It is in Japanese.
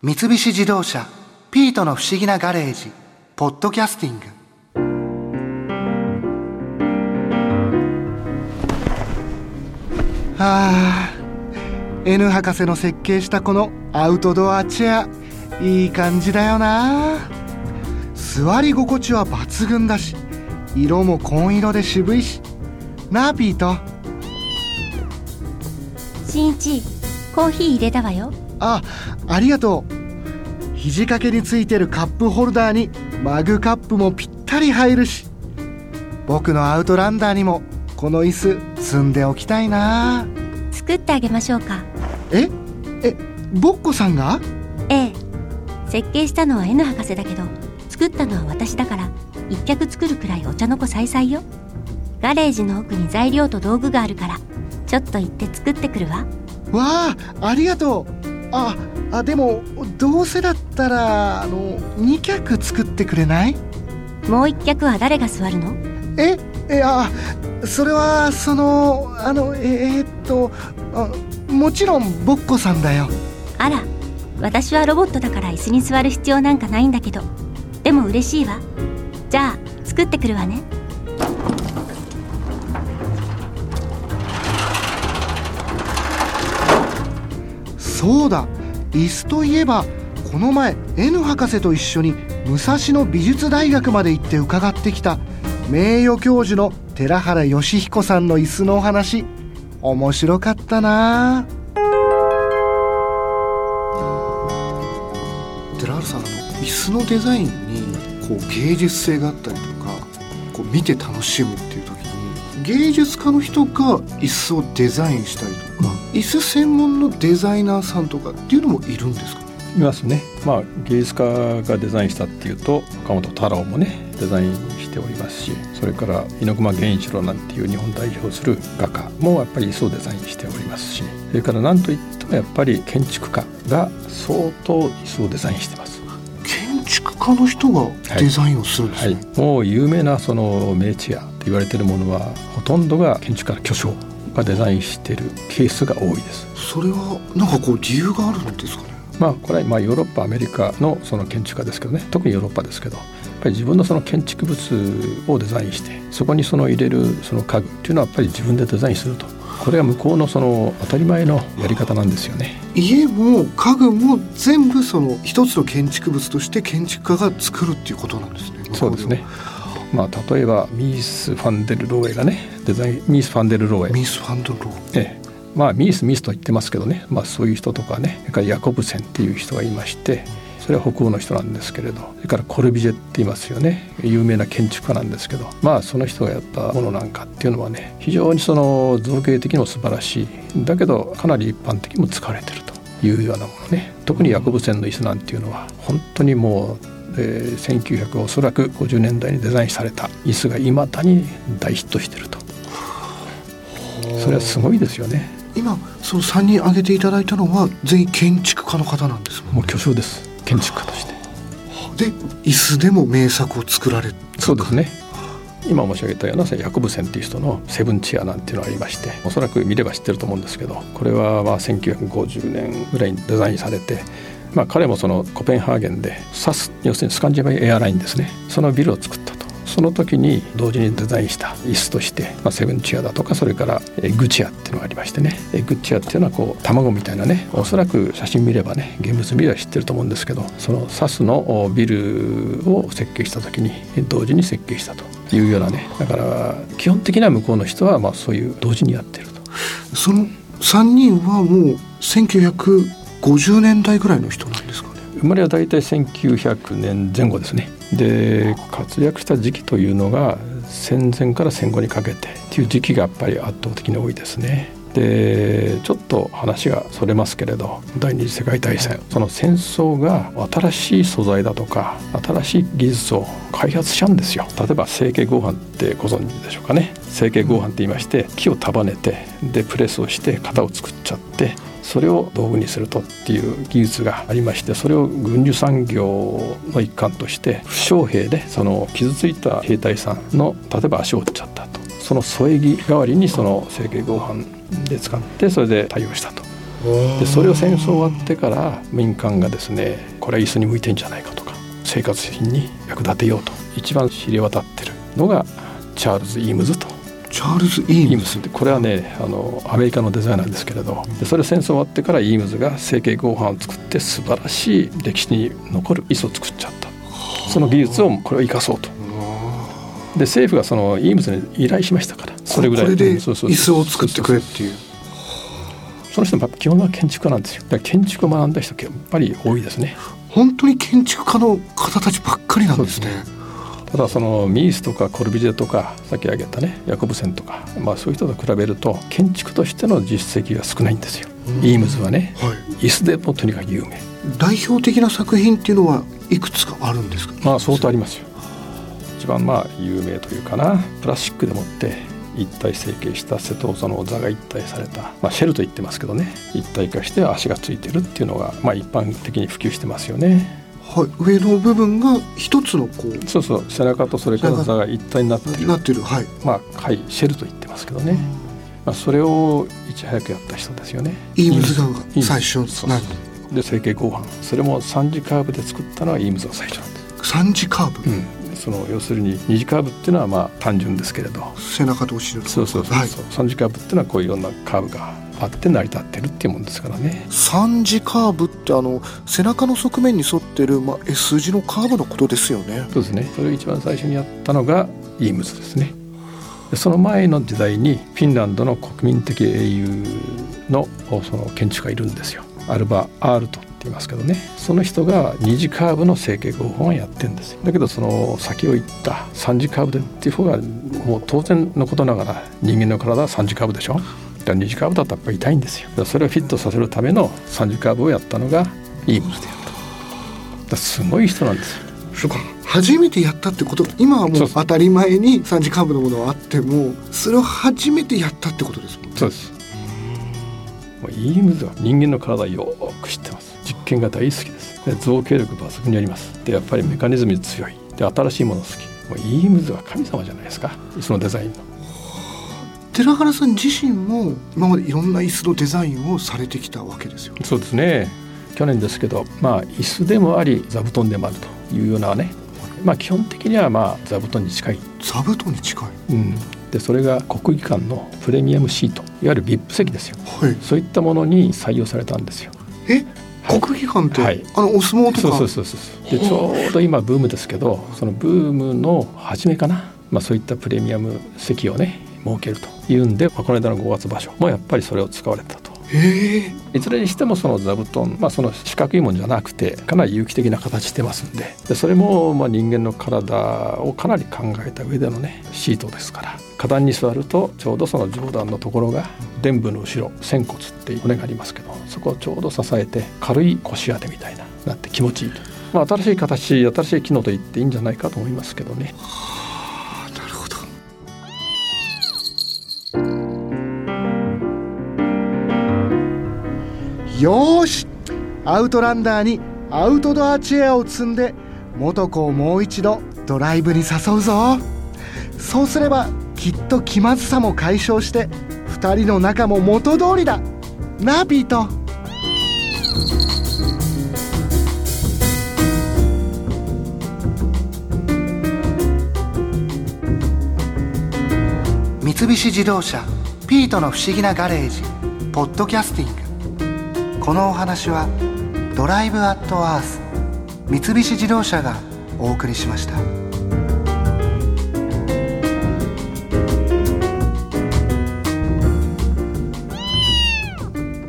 三菱自動車「ピートの不思議なガレージ」「ポッドキャスティング」はあ N 博士の設計したこのアウトドアチェアいい感じだよな。座り心地は抜群だし色も紺色で渋いしなあピート。新一コーヒー入れたわよ。あありがとう。肘掛けについてるカップホルダーにマグカップもぴったり入るし僕のアウトランダーにもこの椅子積んでおきたいな。作ってあげましょうか。え？えボッコさんが？ええ。設計したのは N 博士だけど作ったのは私だから一脚作るくらいお茶の子さいさいよ。ガレージの奥に材料と道具があるからちょっと行って作ってくるわ。わあありがとうああでもどうせだったらあの2脚作ってくれない？もう一脚は誰が座るの？ええあそれはそのあのええー、っとあもちろんボッコさんだよ。あら私はロボットだから椅子に座る必要なんかないんだけど。でも嬉しいわ。じゃあ作ってくるわねそうだ。椅子といえばこの前 N 博士と一緒に武蔵野美術大学まで行って伺ってきた名誉教授の寺原義彦さんの椅子のお話。面白かったな。寺原さんの椅子のデザインにこう芸術性があったりとかこう見て楽しむっていう時に芸術家の人が椅子をデザインしたりとか、椅子専門のデザイナーさんとかっていうのもいるんですかね？いますね、まあ、芸術家がデザインしたっていうと岡本太郎もねデザインしておりますしそれから猪熊源一郎なんていう日本代表する画家もやっぱり椅子をデザインしておりますしそれから何といってもやっぱり建築家が相当椅子をデザインしてます。建築家の人がデザインをするんですね、はい、もう有名なその名チェアと言われているものはほとんどが建築家の巨匠がデザインしているケースが多いです。それはなんかこう理由があるんですかね？まあこれはまあヨーロッパアメリカのその建築家ですけどね。特にヨーロッパですけど。やっぱり自分のその建築物をデザインしてそこにその入れるその家具っていうのはやっぱり自分でデザインすると。これが向こうのその当たり前のやり方なんですよね。家も家具も全部その一つの建築物として建築家が作るっていうことなんですねそうですねまあ例えばミース・ファンデル・ローエがねデザインミース・ファンデル・ローエミース・ファンデル・ローエええ。まあミースミースと言ってますけどね、まあ、そういう人とかねそれからヤコブセンっていう人がいましてそれは北欧の人なんですけれどそれからコルビジェって言いますよね。有名な建築家なんですけどまあその人がやったものなんかっていうのはね非常にその造形的にも素晴らしい。だけどかなり一般的にも使われてるというようなものね。特にヤコブセンの椅子なんていうのは本当にもうえー、1900おそらく50年代にデザインされた椅子がいまだに大ヒットしてると。それはすごいですよね。今その3人挙げていただいたのは全員建築家の方なんですもう巨匠です。建築家として。で椅子でも名作を作られそうですね。今申し上げたようなヤコブセンっていう人のセブンチェアなんていうのがありましておそらく見れば知ってると思うんですけどこれはまあ1950年ぐらいにデザインされてまあ、彼もそのコペンハーゲンでサス要するにスカンジナビアエアラインですね。そのビルを作ったと。その時に同時にデザインした椅子として、まあ、セブンチアだとかそれからエグチアっていうのがありましてね。エグチアっていうのはこう卵みたいなね。おそらく写真見ればね現物見れば知ってると思うんですけどそのサスのビルを設計した時に同時に設計したと。いうようなね。だから基本的には向こうの人はまあそういう同時にやってると。その3人はもう1900 50年代ぐらいの人なんですかね。生まれは大体1900年前後ですね。で活躍した時期というのが戦前から戦後にかけてっていう時期がやっぱり圧倒的に多いですね。でちょっと話がそれますけれど第二次世界大戦その戦争が新しい素材だとか新しい技術を開発したんですよ。例えば成形合板ってご存知でしょうかね。成形合板って言いまして木を束ねてでプレスをして型を作っちゃってそれを道具にするとっていう技術がありましてそれを軍需産業の一環として負傷兵でその傷ついた兵隊さんの例えば足を折っちゃった。その添え木代わりにその成形合板で使ってそれで対応したと。でそれを戦争終わってから民間がですねこれは椅子に向いてんじゃないかとか生活品に役立てようと一番知れ渡ってるのがチャールズ・イームズと。チャールズ・イームズ。これはねあのアメリカのデザイナーですけれどでそれ戦争終わってからイームズが成形合板を作って素晴らしい歴史に残る椅子を作っちゃった。その技術をこれを生かそうとで政府がそのイームズに依頼しましたから。それぐらい。これで椅子を作ってくれっていう。その人も基本は建築家なんですよ。だから建築を学んだ人やっぱり多いですね。本当に建築家の方たちばっかりなんですね。ただそのミースとかコルビジェとかさっき挙げたねヤコブセンとか、まあ、そういう人と比べると建築としての実績が少ないんですよ、うん、イームズはね、はい、椅子でもとにかく有名。代表的な作品っていうのはいくつかあるんですか？まあ相当ありますよ一番まあ有名というかな。プラスチックでもって一体成形した瀬戸座の座が一体された、まあ、シェルと言ってますけどね。一体化して足がついてるっていうのが、まあ、一般的に普及してますよね。はい、上の部分が一つのこう。そうそう。背中とそれから座が一体になってる。なってる。はい。まあはいシェルと言ってますけどね、まあ、それをいち早くやった人ですよね。イームズが最初なんで成形後半。それも三次カーブで作ったのはイームズが最初なんです。三次カーブ、うんその要するに二次カーブっていうのはまあ単純ですけれど。背中と後ろ。そうそうそう、はい、三次カーブっていうのはこういういろんなカーブがあって成り立ってるっていうもんですからね。三次カーブってあの背中の側面に沿ってる、まあ、S 字のカーブのことですよね。そうですね。それを一番最初にやったのがイームズですね。その前の時代にフィンランドの国民的英雄のその建築家いるんですよ。アルバ・アールトますけどね。その人が二次カーブの成形合本はやってるんですよ。だけどその先を行った三次カーブでっていう方がもう当然のことながら人間の体は三次カーブでしょ。が2次カーブだとやっぱり痛いんですよ。それをフィットさせるための3次カーブをやったのがイーブルでやった。すごい人なんですよ。そうか。初めてやったってこと。今はもう当たり前に3次カーブのものはあってもそれを初めてやったってことですもんね。そうです。もうイームズは人間の体よく知ってます実験が大好きです。で造形力抜群にあります。でやっぱりメカニズムに強い。で新しいもの好き。もうイームズは神様じゃないですか。そのデザインの。寺原さん自身も今までいろんな椅子のデザインをされてきたわけですよ、そうですね。去年ですけどまあ椅子でもあり座布団でもあるというようなね。まあ基本的にはまあ座布団に近い。座布団に近い、うん、でそれが国技館のプレミアムシートいわゆる VIP 席ですよ、はい、そういったものに採用されたんですよ。え？国技館って、はい、あのお相撲とか？そうそうそうそうでちょうど今ブームですけどそのブームの初めかな、まあ、そういったプレミアム席をね設けるというんで、まあ、この間の5月場所もやっぱりそれを使われたと。いずれにしてもその座布団、まあ、その四角いもんじゃなくてかなり有機的な形してますんで。でそれもまあ人間の体をかなり考えた上でのねシートですから花壇に座るとちょうどその上段のところが臀部の後ろ仙骨っていう骨がありますけどそこをちょうど支えて軽い腰当てみたいななって気持ちいいと、まあ、新しい形新しい機能と言っていいんじゃないかと思いますけどね。よしアウトランダーにアウトドアチェアを積んで元子をもう一度ドライブに誘うぞそうすればきっと気まずさも解消して2人の仲も元通りだ。なピート三菱自動車ピートの不思議なガレージポッドキャスティング。このお話はドライブアットアース三菱自動車がお送りしました。